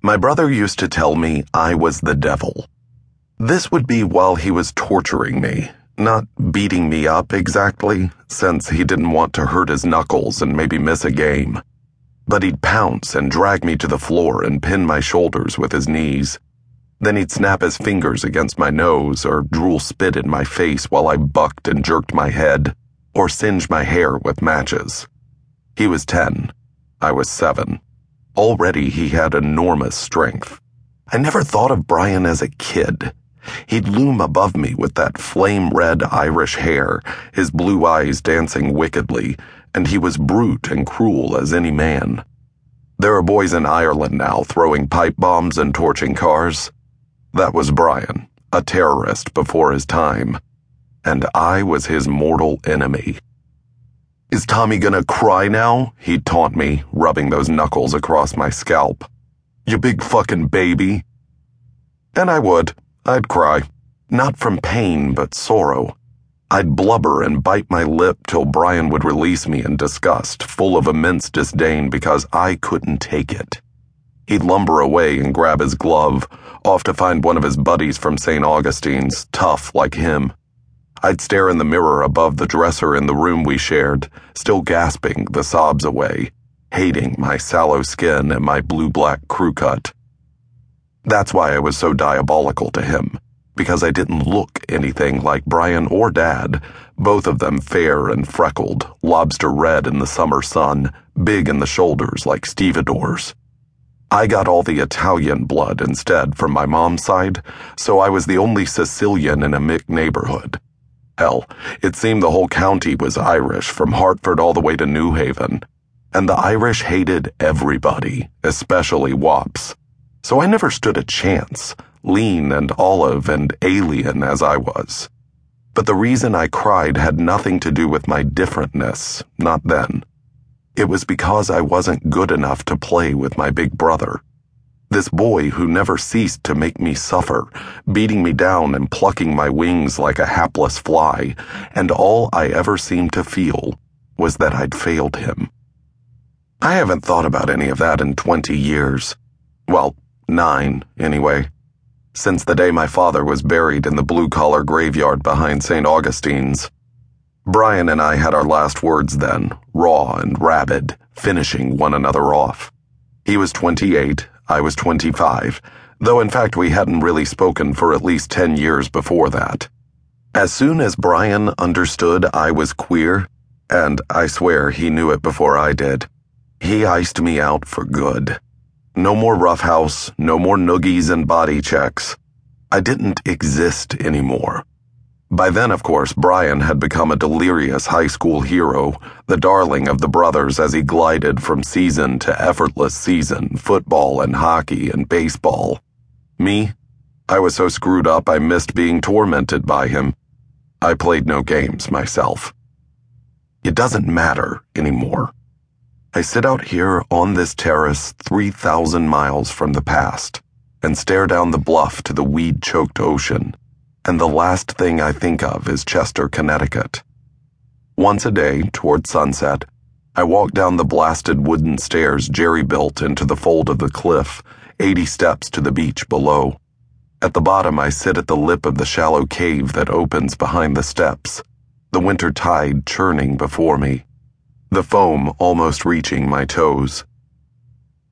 My brother used to tell me I was the devil. This would be while he was torturing me, not beating me up exactly, since he didn't want to hurt his knuckles and maybe miss a game. But he'd pounce and drag me to the floor and pin my shoulders with his knees. Then he'd snap his fingers against my nose or drool spit in my face while I bucked and jerked my head or singe my hair with matches. He was 10. I was 7. Already he had enormous strength. I never thought of Brian as a kid. He'd loom above me with that flame red Irish hair, his blue eyes dancing wickedly, and he was brute and cruel as any man. There are boys in Ireland now throwing pipe bombs and torching cars. That was Brian, a terrorist before his time. And I was his mortal enemy. Is Tommy gonna cry now? He'd taunt me, rubbing those knuckles across my scalp. You big fucking baby. And I would. I'd cry. Not from pain, but sorrow. I'd blubber and bite my lip till Brian would release me in disgust, full of immense disdain because I couldn't take it. He'd lumber away and grab his glove, off to find one of his buddies from St. Augustine's, tough like him. I'd stare in the mirror above the dresser in the room we shared, still gasping the sobs away, hating my sallow skin and my blue black crew cut. That's why I was so diabolical to him, because I didn't look anything like Brian or Dad, both of them fair and freckled, lobster red in the summer sun, big in the shoulders like stevedores. I got all the Italian blood instead from my mom's side, so I was the only Sicilian in a Mick neighborhood. Hell, it seemed the whole county was Irish from Hartford all the way to New Haven. And the Irish hated everybody, especially wops. So I never stood a chance, lean and olive and alien as I was. But the reason I cried had nothing to do with my differentness, not then. It was because I wasn't good enough to play with my big brother. This boy who never ceased to make me suffer, beating me down and plucking my wings like a hapless fly, and all I ever seemed to feel was that I'd failed him. I haven't thought about any of that in 20 years. Well, nine, anyway. Since the day my father was buried in the blue collar graveyard behind St. Augustine's. Brian and I had our last words then, raw and rabid, finishing one another off. He was 28, I was 25, though in fact we hadn't really spoken for at least 10 years before that. As soon as Brian understood I was queer, and I swear he knew it before I did, he iced me out for good. No more roughhouse, no more noogies and body checks. I didn't exist anymore. By then, of course, Brian had become a delirious high school hero, the darling of the brothers as he glided from season to effortless season, football and hockey and baseball. Me? I was so screwed up I missed being tormented by him. I played no games myself. It doesn't matter anymore. I sit out here on this terrace 3,000 miles from the past and stare down the bluff to the weed choked ocean and the last thing I think of is Chester, Connecticut. Once a day, toward sunset, I walk down the blasted wooden stairs Jerry built into the fold of the cliff, 80 steps to the beach below. At the bottom, I sit at the lip of the shallow cave that opens behind the steps, the winter tide churning before me, the foam almost reaching my toes.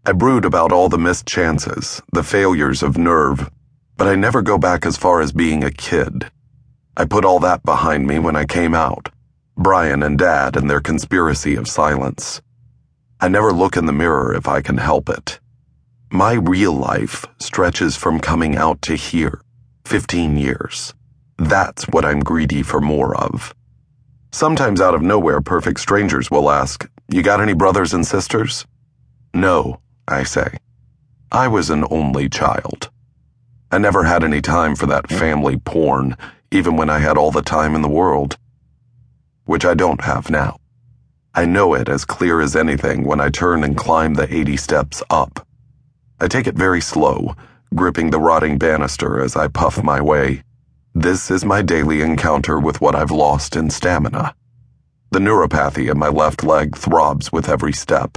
I brood about all the missed chances, the failures of nerve, but I never go back as far as being a kid. I put all that behind me when I came out. Brian and Dad and their conspiracy of silence. I never look in the mirror if I can help it. My real life stretches from coming out to here, 15 years. That's what I'm greedy for more of. Sometimes out of nowhere, perfect strangers will ask, You got any brothers and sisters? No, I say. I was an only child. I never had any time for that family porn, even when I had all the time in the world. Which I don't have now. I know it as clear as anything when I turn and climb the 80 steps up. I take it very slow, gripping the rotting banister as I puff my way. This is my daily encounter with what I've lost in stamina. The neuropathy in my left leg throbs with every step.